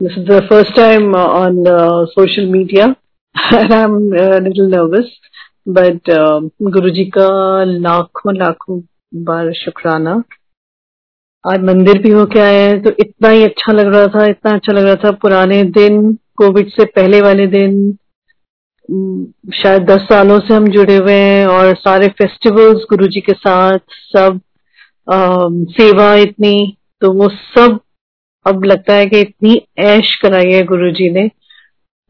This is the first time uh, on uh, social media and I'm a little nervous. But uh, गुरु जी का लाखों लाखों बार शुक्राना आज मंदिर भी होके आए हैं तो इतना ही अच्छा लग रहा था इतना अच्छा लग रहा था पुराने दिन कोविड से पहले वाले दिन शायद दस सालों से हम जुड़े हुए हैं और सारे फेस्टिवल्स गुरु जी के साथ सब आ, सेवा इतनी तो वो सब अब लगता है कि इतनी ऐश कराई है गुरु जी ने,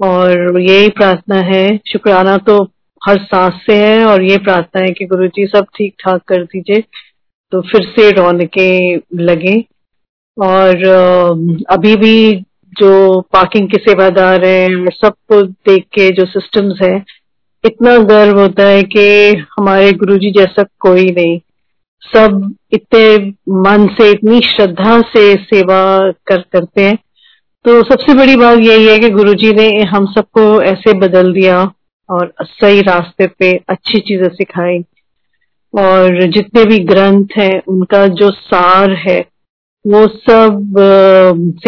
और यही प्रार्थना है। शुक्राना तो हर सांस से है, और ये प्रार्थना है कि गुरु जी सब ठीक ठाक कर दीजिए तो फिर से रौनके लगे। और अभी भी जो पार्किंग के सेवादार हैं सबको देख के जो सिस्टम्स है, इतना गर्व होता है कि हमारे गुरुजी जैसा कोई नहीं। सब इतने मन से, इतनी श्रद्धा से सेवा कर, करते हैं। तो सबसे बड़ी बात यही है कि गुरुजी ने हम सबको ऐसे बदल दिया और सही रास्ते पे अच्छी चीज़ें सिखाई। और जितने भी ग्रंथ हैं, उनका जो सार है, वो सब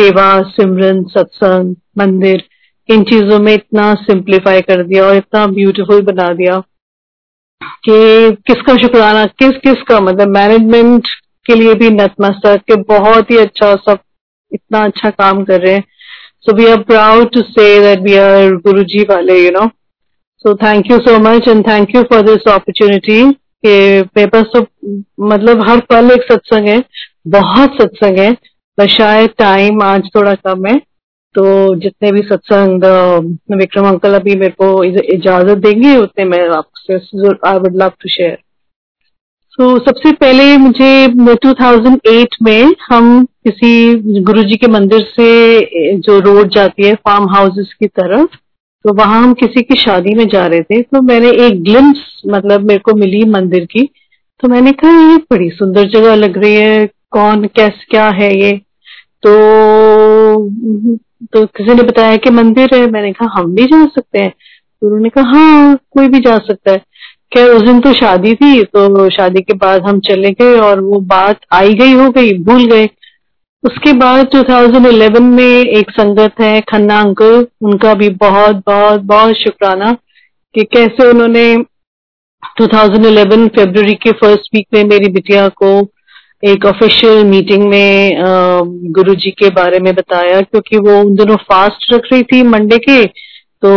सेवा, सिमरन, सत्संग, मंदिर, इन चीज़ों में इतना सिंप्लीफाई कर दिया और इतना ब्यूटीफुल बना दिया। कि किसका शुक्राना, किस किस का मतलब मैनेजमेंट के लिए भी नतमस्तक, के बहुत ही अच्छा सब इतना अच्छा काम कर रहे हैं। So we are proud to say that we are guru ji वाले you know so thank you so much and thank you for this opportunity के पास तो मतलब हर पल एक सत्संग है, बहुत सत्संग है बस शायद टाइम आज थोड़ा कम है। तो जितने भी सत्संग विक्रम अंकल अभी मेरे को इजाज़त देंगे, उतने मैं आपसे I would love to share तो सबसे पहले मुझे 2008 में हम किसी गुरुजी के मंदिर से जो रोड जाती है फार्म हाउसेस की तरफ़ तो वहाँ हम किसी की शादी में जा रहे थे तो मैंने एक ग्लिम्स मतलब मेरे को मिली मंदिर की तो मैंने कहा, ये बड़ी सुंदर जगह लग रही है, कौन, कैस, क्या है ये? तो तो किसी ने बताया कि मंदिर है, मैंने कहा, हम भी जा सकते हैं। तो उन्होंने कहा हाँ कोई भी जा सकता है। खैर, उस दिन तो शादी थी तो शादी के बाद हम चले गए और वो बात आई गई, हो गई, भूल गए। उसके बाद 2011 में एक संगत है, खन्ना अंकल, उनका भी बहुत बहुत बहुत शुक्राना कि कैसे उन्होंने 2011 फरवरी के फ़र्स्ट वीक में मेरी बिटिया को एक ऑफिशियल मीटिंग में गुरु जी के बारे में बताया, क्योंकि वो उन दिनों फास्ट रख रही थी मंडे के तो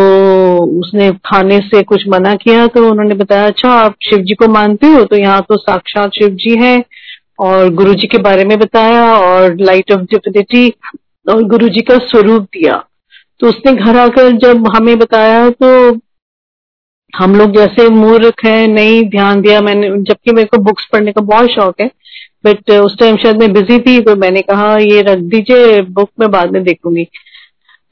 उसने खाने से कुछ मना किया तो उन्होंने बताया अच्छा आप शिव जी को मानते हो तो यहाँ तो साक्षात शिव जी है। और गुरु जी के बारे में बताया, और लाइट ऑफ़ डिविनिटी और गुरु जी का स्वरूप दिया। तो उसने घर आकर जब हमें बताया तो हम लोग जैसे मूर्ख है, नहीं ध्यान दिया मैंने, जबकि मेरे को बुक्स पढ़ने का बहुत शौक है बट uh, उस टाइम शायद मैं बिज़ी थी तो मैंने कहा ये रख दीजिए बुक में बाद में देखूँगी.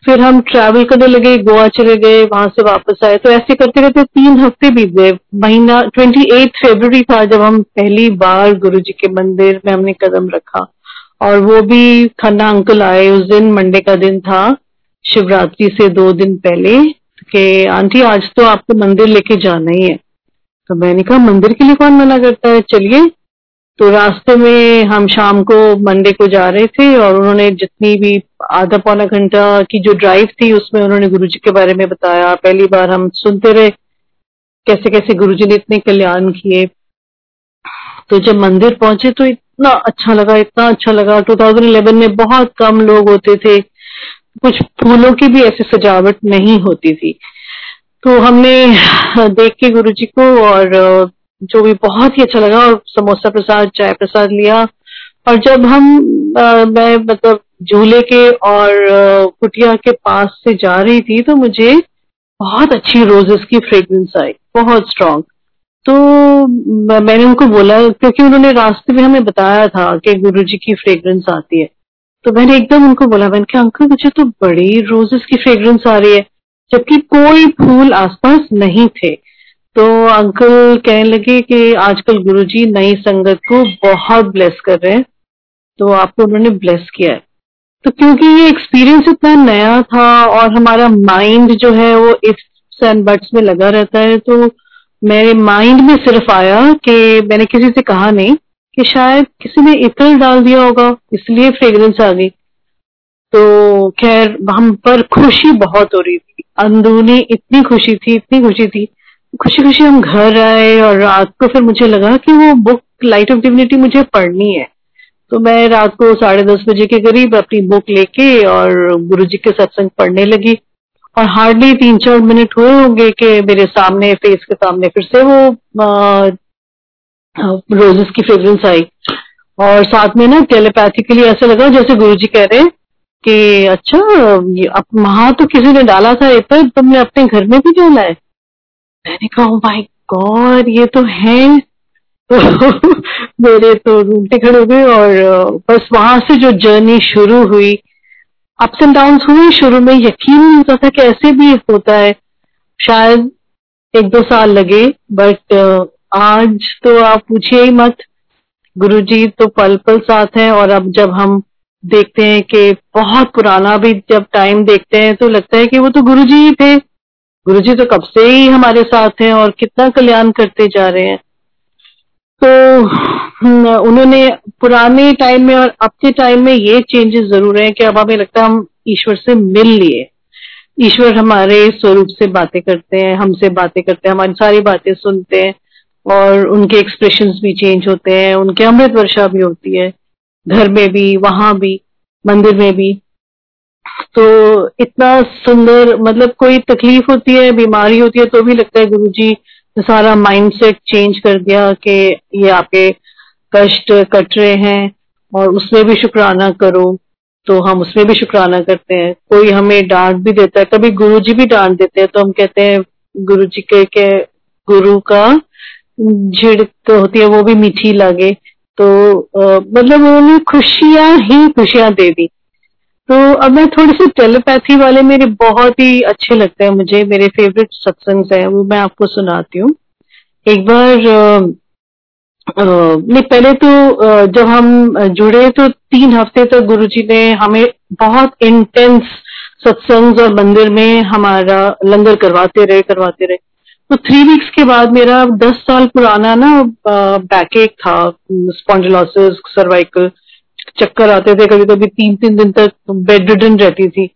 फिर हम ट्रैवल करने लगे गोवा चले गए वहाँ से वापस आए। तो ऐसे करते करते तीन हफ़्ते बीत गए। महीना ट्वेंटी एट फेब्रवरी था जब हम पहली बार गुरु जी के मंदिर में हमने कदम रखा। और वो भी खन्ना अंकल आए उस दिन मंडे का दिन था शिवरात्रि से दो दिन पहले कि आंटी आज तो आपको मंदिर लेके जाना ही है। तो मैंने कहा मंदिर के लिए कौन मना करता है? चलिए तो रास्ते में हम शाम को मंडे को जा रहे थे और उन्होंने जितनी भी आधा पौना घंटा की जो ड्राइव थी, उसमें उन्होंने गुरु जी के बारे में बताया। पहली बार हम सुनते रहे, कैसे कैसे गुरु जी ने इतने कल्याण किए। तो जब मंदिर पहुँचे तो इतना अच्छा लगा, इतना अच्छा लगा। 2011 में बहुत कम लोग होते थे। कुछ फूलों की भी ऐसी सजावट नहीं होती थी। तो हमने देख के गुरु जी को और जो भी बहुत ही अच्छा लगा और समोसा प्रसाद चाय प्रसाद लिया। और जब हम आ, मैं मतलब झूले के और कुटिया के पास से जा रही थी तो मुझे बहुत अच्छी रोजेस की फ्रेग्रेंस आई बहुत स्ट्रांग तो मैंने उनको बोला क्योंकि उन्होंने रास्ते में हमें बताया था कि गुरु जी की फ्रेग्रेंस आती है। तो मैंने एकदम उनको बोला मैंने कहा अंकल मुझे तो बड़ी रोजेस की फ्रेग्रेंस आ रही है। जबकि कोई फूल आसपास नहीं थे। तो अंकल कहने लगे कि आजकल गुरुजी नई संगत को बहुत ब्लेस कर रहे हैं तो आपको उन्होंने ब्लेस किया है। तो क्योंकि ये एक्सपीरियंस इतना नया था और हमारा माइंड जो है वो इफ्स एंड बट्स में लगा रहता है तो मेरे माइंड में सिर्फ़ आया कि मैंने किसी से कहा नहीं कि शायद किसी ने इत्र डाल दिया होगा, इसलिए फ्रेग्रेंस आ गई। तो खैर, हम पर खुशी बहुत हो रही थी। अंदरूनी इतनी खुशी थी, इतनी खुशी थी खुशी खुशी हम घर आए और रात को फिर मुझे लगा कि वो बुक लाइट ऑफ़ डिविनिटी मुझे पढ़नी है। तो मैं रात को साढ़े दस बजे के करीब अपनी बुक लेके और गुरु जी के सत्संग पढ़ने लगी। और हार्डली तीन चार मिनट हुए होंगे कि मेरे सामने फेस के सामने फिर से वो रोजेस की फ्रेग्रेंस आई। और साथ में ना टेलीपैथिकली ऐसा लगा, जैसे गुरु जी कह रहे कि अच्छा अब वहाँ तो किसी ने डाला था इतर तुमने अपने घर में भी डाला है मैंने कहा ओ माय गॉड ये तो है। तो मेरे तो रूमटे खड़े हो गए और बस वहाँ से जो जर्नी शुरू हुई अप्स एंड डाउन हुए शुरू में यकीन नहीं होता था कि ऐसे भी होता है। शायद एक दो साल लगे बट आज तो आप पूछिए ही मत। गुरुजी तो पल पल साथ हैं और अब जब हम देखते हैं कि बहुत पुराना भी जब टाइम देखते हैं तो लगता है कि वो तो गुरुजी ही थे। गुरुजी तो कब से ही हमारे साथ हैं और कितना कल्याण करते जा रहे हैं। तो उन्होंने पुराने टाइम में और अब के टाइम में ये चेंजेस ज़रूर है कि अब हमें लगता है हम ईश्वर से मिल लिए। ईश्वर हमारे स्वरूप से बातें करते हैं, हमसे बातें करते हैं, हमारी सारी बातें सुनते हैं और उनके एक्सप्रेशन भी चेंज होते हैं, उनके अमृत वर्षा भी होती है, घर में भी, वहाँ भी, मंदिर में भी। तो इतना सुंदर मतलब कोई तकलीफ़ होती है बीमारी होती है तो भी लगता है गुरु जी ने सारा माइंडसेट चेंज कर दिया कि ये आपके कष्ट कट रहे हैं और उसमें भी शुक्राना करो। तो हम उसमें भी शुक्राना करते हैं। कोई हमें डांट भी देता है। कभी गुरु जी भी डांट देते हैं तो हम कहते हैं गुरु जी के, के गुरु का झिड़क होती है वो भी मीठी लगे। तो मतलब उन्होंने खुशियाँ ही खुशियाँ दे दी। तो अब मैं थोड़ी सी टेलीपैथी वाले मेरे बहुत ही अच्छे लगते हैं मुझे, मेरे फेवरेट सत्संग है, वो मैं आपको सुनाती हूँ। एक बार नहीं, पहले तो जब हम जुड़े तो तीन हफ़्ते तक गुरु जी ने हमें बहुत इंटेंस सत्संग और मंदिर में हमारा लंगर करवाते रहे करवाते रहे। तो थ्री वीक्स के बाद मेरा दस साल पुराना ना बैक एक था स्पॉन्डिलोसिस सर्वाइकल चक्कर आते थे कभी कभी तीन तीन दिन तक बेड रहती थी।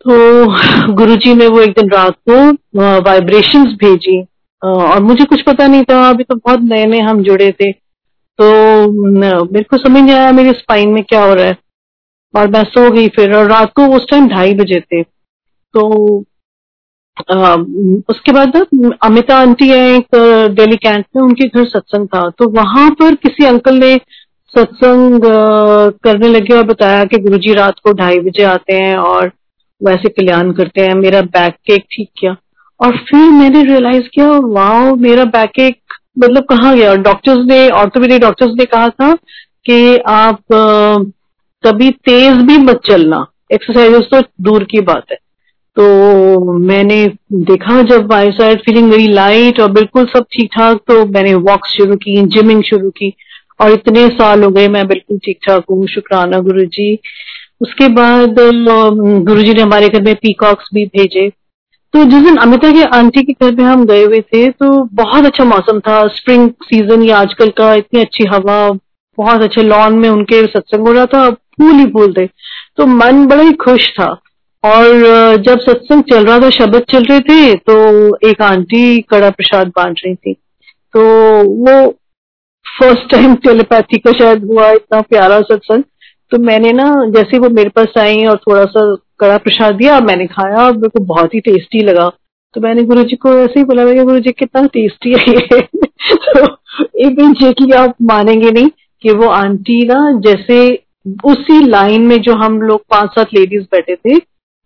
तो गुरुजी ने वो एक दिन रात को वाइब्रेशंस भेजी और मुझे कुछ पता नहीं था अभी तो बहुत नए नए हम जुड़े थे। तो मेरे को समझ नहीं आया मेरे स्पाइन में क्या हो रहा है। और मैं सो गई फिर और रात को उस टाइम ढाई बजे थे। तो आ, उसके बाद अमिता आंटी है एक दिल्ली कैंट में उनके घर सत्संग था। तो वहाँ पर किसी अंकल ने सत्संग करने लगे और बताया कि गुरुजी रात को ढाई बजे आते हैं और वैसे कल्याण करते हैं, मेरा बैक केक ठीक किया। और फिर मैंने रियलाइज़ किया, वाओ, मेरा बैक एक मतलब कहा गया? डॉक्टर्स ने ऑर्थोपेडिक डॉक्टर्स ने कहा था कि आप कभी तेज भी मत चलना। एक्सरसाइजेस तो दूर की बात है। तो मैंने देखा जब I side feeling very light और बिल्कुल सब ठीक ठाक तो मैंने वॉक शुरू की जिमिंग शुरू की। और इतने साल हो गए, मैं बिल्कुल ठीक ठाक हूँ। शुक्राना गुरु जी उसके बाद गुरु जी ने हमारे घर में पीकॉक्स भी भेजे। तो जिस दिन अमिता के आंटी के घर में हम गए हुए थे तो बहुत अच्छा मौसम था। स्प्रिंग सीज़न या आजकल का इतनी अच्छी हवा, बहुत अच्छे लॉन में उनके सत्संग हो रहा था, फूल ही फूल थे। तो मन बड़ा ही खुश था। और जब सत्संग चल रहा था, शब्द चल रहे थे तो एक आंटी कड़ा प्रसाद बांट रही थी। तो वो फ़र्स्ट टाइम टेलीपैथी का शायद हुआ, इतना प्यारा सत्संग तो मैंने ना, जैसे वो मेरे पास आई और थोड़ा सा कड़ा प्रसाद दिया मैंने खाया, और मेरे को बहुत ही टेस्टी लगा। तो मैंने गुरु जी को ऐसे ही बोला मैं गुरु जी कितना टेस्टी है तो इमीजिएटली आप मानेंगे नहीं कि वो आंटी ना, जैसे उसी लाइन में जो हम लोग पाँच सात लेडीज़ बैठे थे,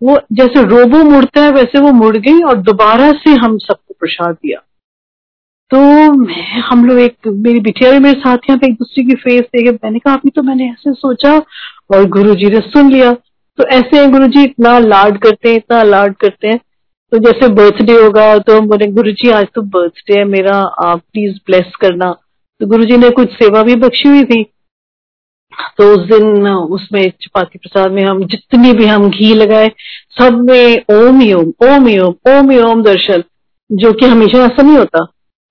वो जैसे रोबो मुड़ता है, वैसे वो मुड़ गई, और दोबारा से हम सबको प्रसाद दिया। तो मैं, हम लोग एक, मेरी बिटिया भी मेरे साथियों पे एक दूसरे की फेस देखे मैंने कहा अभी तो मैंने ऐसे सोचा और गुरु जी ने सुन लिया। तो ऐसे गुरु जी इतना लाड करते हैं, इतना लाड करते हैं। तो जैसे बर्थडे होगा तो बोले गुरु जी आज तो बर्थडे है मेरा, आप प्लीज़ ब्लेस करना। तो गुरु जी ने कुछ सेवा भी बख्शी हुई थी। तो उस दिन, उसमें चपाती प्रसाद में हम जितनी भी हम घी लगाए, सब में ओम ही ओम ओम ही ओम ओम ही ओम दर्शन, जो कि हमेशा ऐसा नहीं होता।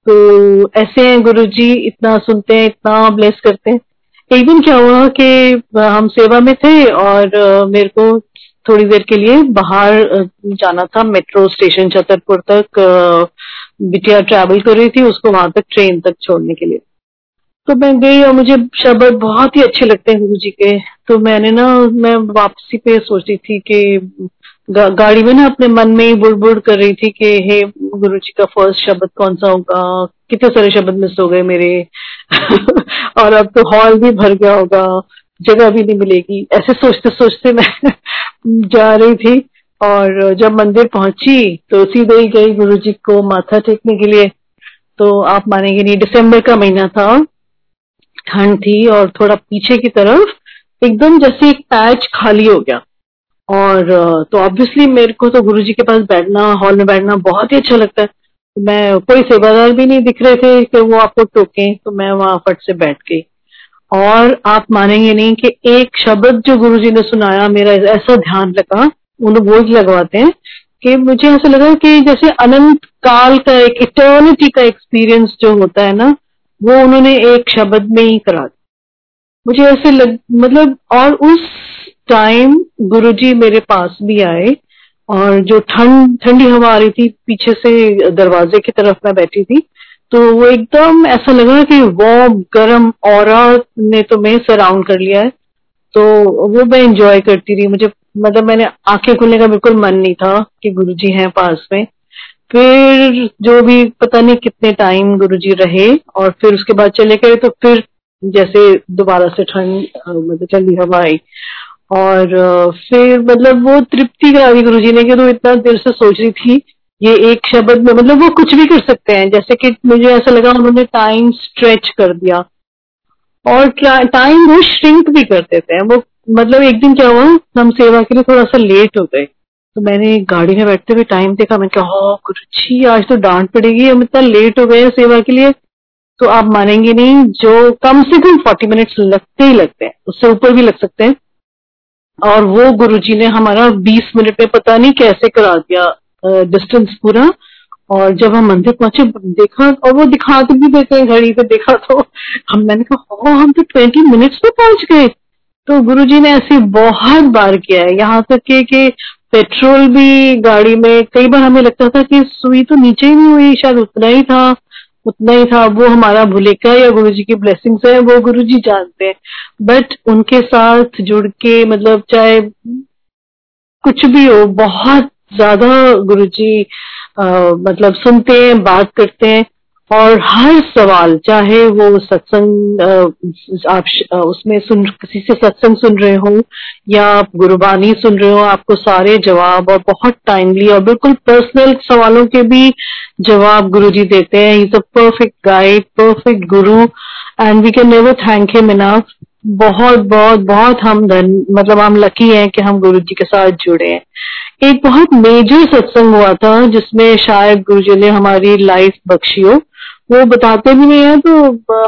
तो ऐसे हैं गुरु जी इतना सुनते हैं, इतना ब्लेस करते हैं। एक दिन क्या हुआ कि हम सेवा में थे और मेरे को थोड़ी देर के लिए बाहर जाना था मेट्रो स्टेशन छतरपुर तक बिटिया ट्रैवल कर रही थी, उसको वहाँ तक ट्रेन तक छोड़ने के लिए। तो मैं गई और मुझे शब्द बहुत ही अच्छे लगते हैं गुरु जी के। तो मैंने ना, मैं वापसी पे सोच रही थी कि गा, गाड़ी में ना अपने मन में ही बुड़ कर रही थी कि हे गुरु जी का फ़र्स्ट शब्द कौन सा होगा? कितने सारे शब्द मिस हो गए मेरे? और अब तो हॉल भी भर गया होगा जगह भी नहीं मिलेगी। ऐसे सोचते सोचते मैं जा रही थी और जब मंदिर पहुँची तो सीधे ही गई गुरु जी को माथा टेकने के लिए। तो आप मानेंगे नहीं दिसंबर का महीना था। ठंड थी और थोड़ा पीछे की तरफ़ एकदम जैसे एक पैच खाली हो गया। और तो ऑब्वियसली मेरे को तो गुरु जी के पास बैठना हॉल में बैठना बहुत ही अच्छा लगता है। मैं कोई सेवादार भी नहीं दिख रहे थे कि वो आपको टोके तो मैं वहाँ फट से बैठ गई। और आप मानेंगे नहीं कि एक शब्द जो गुरु जी ने सुनाया, मेरा ऐसा ध्यान लगा, उन बोझ लगवाते हैं कि मुझे ऐसा लगा कि जैसे अनंत काल का एक इटर्निटी का एक्सपीरियंस जो होता है ना, वो उन्होंने एक शब्द में ही करा मुझे ऐसे लग मतलब और उस टाइम गुरुजी मेरे पास भी आए और जो ठंड, ठंडी हवा आ रही थी, पीछे से दरवाजे की तरफ़ मैं बैठी थी तो वो एकदम ऐसा लगा कि वो गर्म और ने तो मैं सराउंड कर लिया है। तो वो मैं इंजॉय करती रही, मुझे मतलब मैंने आँखें खुलने का बिल्कुल मन नहीं था कि गुरुजी हैं पास में। फिर जो भी पता नहीं कितने टाइम गुरुजी रहे और फिर उसके बाद चले गए तो फिर जैसे दोबारा से ठंड मतलब ठंडी हवा आई। और फिर मतलब वो तृप्ति करा दी गुरु जी ने कि तो इतना देर से सोच रही थी, ये एक शब्द में मतलब वो कुछ भी कर सकते हैं। जैसे कि मुझे ऐसा लगा उन्होंने टाइम स्ट्रेच कर दिया। और क्या टाइम वो श्रिंक भी कर देते हैं। वो मतलब एक दिन क्या हुआ, हम सेवा के लिए थोड़ा सा लेट हो गए। तो मैंने गाड़ी में बैठते हुए टाइम देखा मैं क्या गुरु जी आज तो डांट पड़ेगी, हम इतना लेट हो गए सेवा के लिए। तो आप मानेंगे नहीं, जो कम से कम फोर्टी मिनट्स लगते ही लगते हैं। उससे ऊपर भी लग सकते हैं। और वो गुरुजी ने हमारा 20 मिनट में पता नहीं कैसे करा दिया डिस्टेंस पूरा। और जब हम मंदिर पहुँचे, देखा और वो दिखा भी देते हैं घड़ी पे, देखा तो हम, मैंने कहा हम तो ट्वेंटी मिनट्स में पहुँच गए। तो गुरुजी ने ऐसे बहुत बार किया है। यहाँ तक के, कि पेट्रोल भी गाड़ी में, कई बार हमें लगता था कि सुई तो नीचे ही नहीं हुई, शायद उतना ही था। उतना ही था। वो हमारा भुलेखा या गुरु जी की ब्लेसिंग है वो गुरु जी जानते हैं। बट उनके साथ जुड़ के मतलब चाहे कुछ भी हो बहुत ज़्यादा गुरु जी आ, मतलब सुनते हैं बात करते हैं। और हर सवाल, चाहे वो सत्संग आप उसमें सुन, किसी से सत्संग सुन रहे हो, या आप गुरुबानी सुन रहे हो, आपको सारे जवाब और बहुत टाइमली और बिल्कुल पर्सनल सवालों के भी जवाब गुरु जी देते हैं। Is a perfect guide perfect guru and we can never thank him enough बहुत बहुत बहुत हम धन मतलब हम लकी हैं कि हम गुरु जी के साथ जुड़े हैं। एक बहुत मेजर सत्संग हुआ था, जिसमें शायद गुरु जी ने हमारी लाइफ बख्शी हो। वो बताते भी नहीं है तो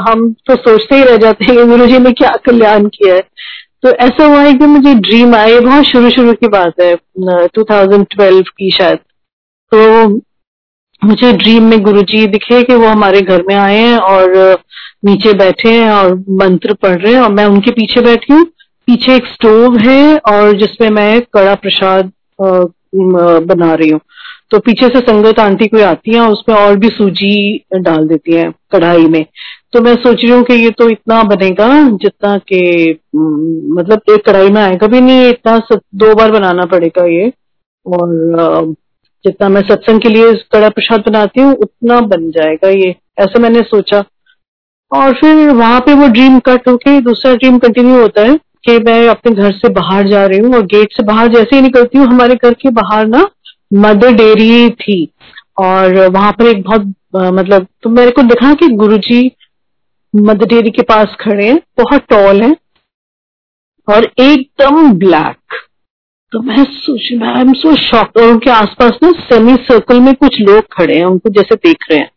हम तो सोचते ही रह जाते हैं गुरु जी ने क्या कल्याण किया है। तो ऐसा हुआ है कि मुझे ड्रीम आए बहुत शुरू शुरू की बात है 2012 की शायद। तो मुझे ड्रीम में गुरु जी दिखे कि वो हमारे घर में आए हैं और नीचे बैठे हैं और मंत्र पढ़ रहे हैं और मैं उनके पीछे बैठी हूँ। पीछे एक स्टोव है और जिसमें मैं कड़ा प्रसाद बना रही हूँ। तो पीछे से संगत आंटी कोई आती है, उसमें और भी सूजी डाल देती है कढ़ाई में। तो मैं सोच रही हूँ कि ये तो इतना बनेगा, जितना कि मतलब एक कढ़ाई में आएगा भी नहीं, इतना दो बार बनाना पड़ेगा ये। और जितना मैं सत्संग के लिए कड़ा प्रसाद बनाती हूँ, उतना बन जाएगा ये, ऐसा मैंने सोचा। और फिर वहाँ पे वो ड्रीम कट होके दूसरा ड्रीम कंटिन्यू होता है। कि मैं अपने घर से बाहर जा रही हूँ और गेट से बाहर जैसे ही निकलती हूँ, हमारे घर के बाहर ना मदर डेयरी थी। और वहाँ पर एक बहुत मतलब तो मेरे को दिखा कि गुरुजी मदर डेयरी के पास खड़े हैं, बहुत टॉल है और एकदम ब्लैक तो मैं सोच आई एम सो शॉक और उनके आसपास ना सेमी सर्कल में कुछ लोग खड़े हैं, उनको जैसे देख रहे हैं।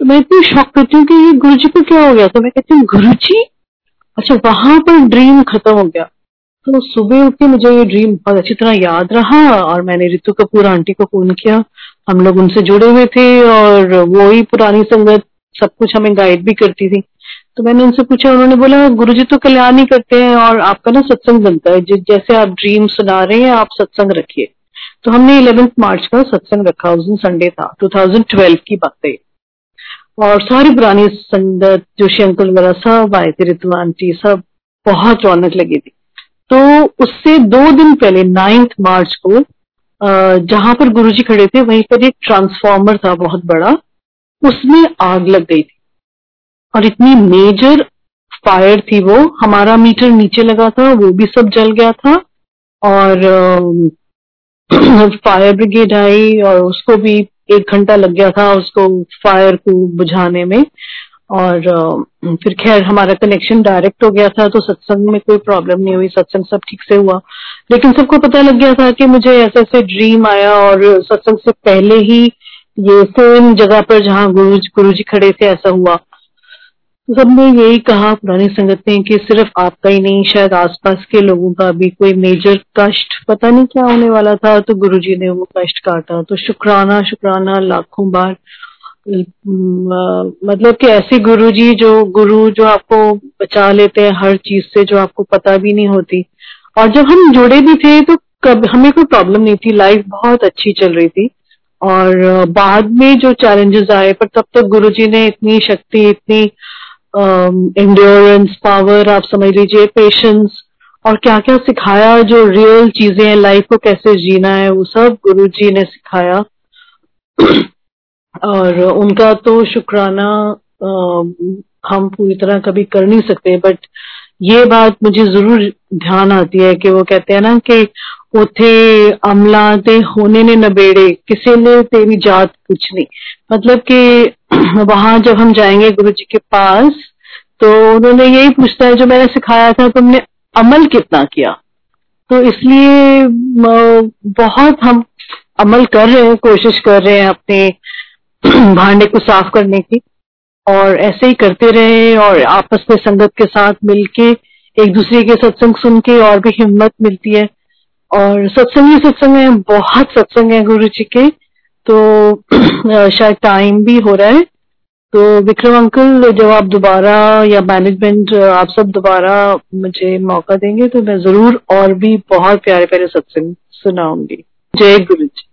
तो मैं इतनी शॉक करती हूँ कि ये गुरु जी को क्या हो गया? तो मैं कहती हूँ गुरु जी अच्छा वहाँ पर ड्रीम खत्म हो गया। तो सुबह उठ के मुझे ये ड्रीम बहुत अच्छी तरह याद रहा और मैंने रितु कपूर, आंटी को फ़ोन किया। हम लोग उनसे जुड़े हुए थे और वो ही पुरानी संगत, सब कुछ हमें गाइड भी करती थी। तो मैंने उनसे पूछा, उन्होंने बोला गुरु जी तो कल्याण ही करते हैं और आपका ना सत्संग बनता है। जैसे आप ड्रीम सुना रहे हैं, आप सत्संग रखिए। तो हमने इलेवेंथ मार्च का सत्संग रखा, उस दिन संडे था 2012 की बात है। और सारी पुरानी संगत जोशी अंकल वगैरह सब आए थे ऋतु आंटी सब, बहुत रौनक लगी थी। तो उससे दो दिन पहले नाइन्थ मार्च को जहाँ पर गुरुजी खड़े थे, वहीं पर एक ट्रांसफॉर्मर था, बहुत बड़ा, उसमें आग लग गई थी। और इतनी मेजर फायर थी वो, हमारा मीटर नीचे लगा था, वो भी सब जल गया था, और फायर ब्रिगेड आई, और उसको भी एक घंटा लग गया था उसको फायर को बुझाने में। और फिर खैर हमारा कनेक्शन डायरेक्ट हो गया था तो सत्संग में कोई प्रॉब्लम नहीं हुई, सत्संग सब ठीक से हुआ। लेकिन सबको पता लग गया था कि मुझे ऐसे ऐसे ड्रीम आया और सत्संग से पहले ही ये सेम जगह पर जहाँ गुरु गुरु जी खड़े थे, ऐसा हुआ। सबने यही कहा पुरानी संगत ने कि सिर्फ़ आपका ही नहीं, शायद आसपास के लोगों का भी कोई मेजर कष्ट, पता नहीं क्या होने वाला था तो गुरुजी ने वो कष्ट काटा। तो शुक्राना शुक्राना, लाखों बार मतलब कि ऐसे गुरु जी, गुरु जो आपको बचा लेते हैं हर चीज़ से, जो आपको पता भी नहीं होती। और जब हम जुड़े भी थे तो कब, हमें कोई प्रॉब्लम नहीं थी। लाइफ बहुत अच्छी चल रही थी। और बाद में जो चैलेंजेस आए, पर तब तक गुरु जी ने इतनी शक्ति, इतनी इंड्योरेंस पावर आप समझ लीजिए पेशेंस और क्या क्या सिखाया, जो रियल चीज़ें हैं लाइफ को कैसे जीना है, वो सब गुरु जी ने सिखाया। और उनका तो शुक्राना हम पूरी तरह कभी कर नहीं सकते बट ये बात मुझे ज़रूर ध्यान आती है कि वो कहते हैं ना कि अमला ते होने ने नबेड़े किसी ने तेरी जात पूछनी। मतलब कि वहाँ जब हम जाएँगे गुरु जी के पास तो उन्होंने यही पूछता है, जो मैंने सिखाया था, तुमने अमल कितना किया? तो इसलिए बहुत हम अमल कर रहे हैं, कोशिश कर रहे हैं अपने भांडे को साफ़ करने की, और ऐसे ही करते रहे, और आपस में संगत के साथ मिलके, एक दूसरे के सत्संग सुन के और भी हिम्मत मिलती है। और सत्संग ही सत्संग है, बहुत सत्संग है गुरु जी के तो शायद टाइम भी हो रहा है। तो विक्रम अंकल, जब आप दोबारा या मैनेजमेंट आप सब दोबारा मुझे मौका देंगे तो मैं ज़रूर और भी बहुत प्यारे प्यारे सत्संग सुनाऊँगी। जय गुरु जी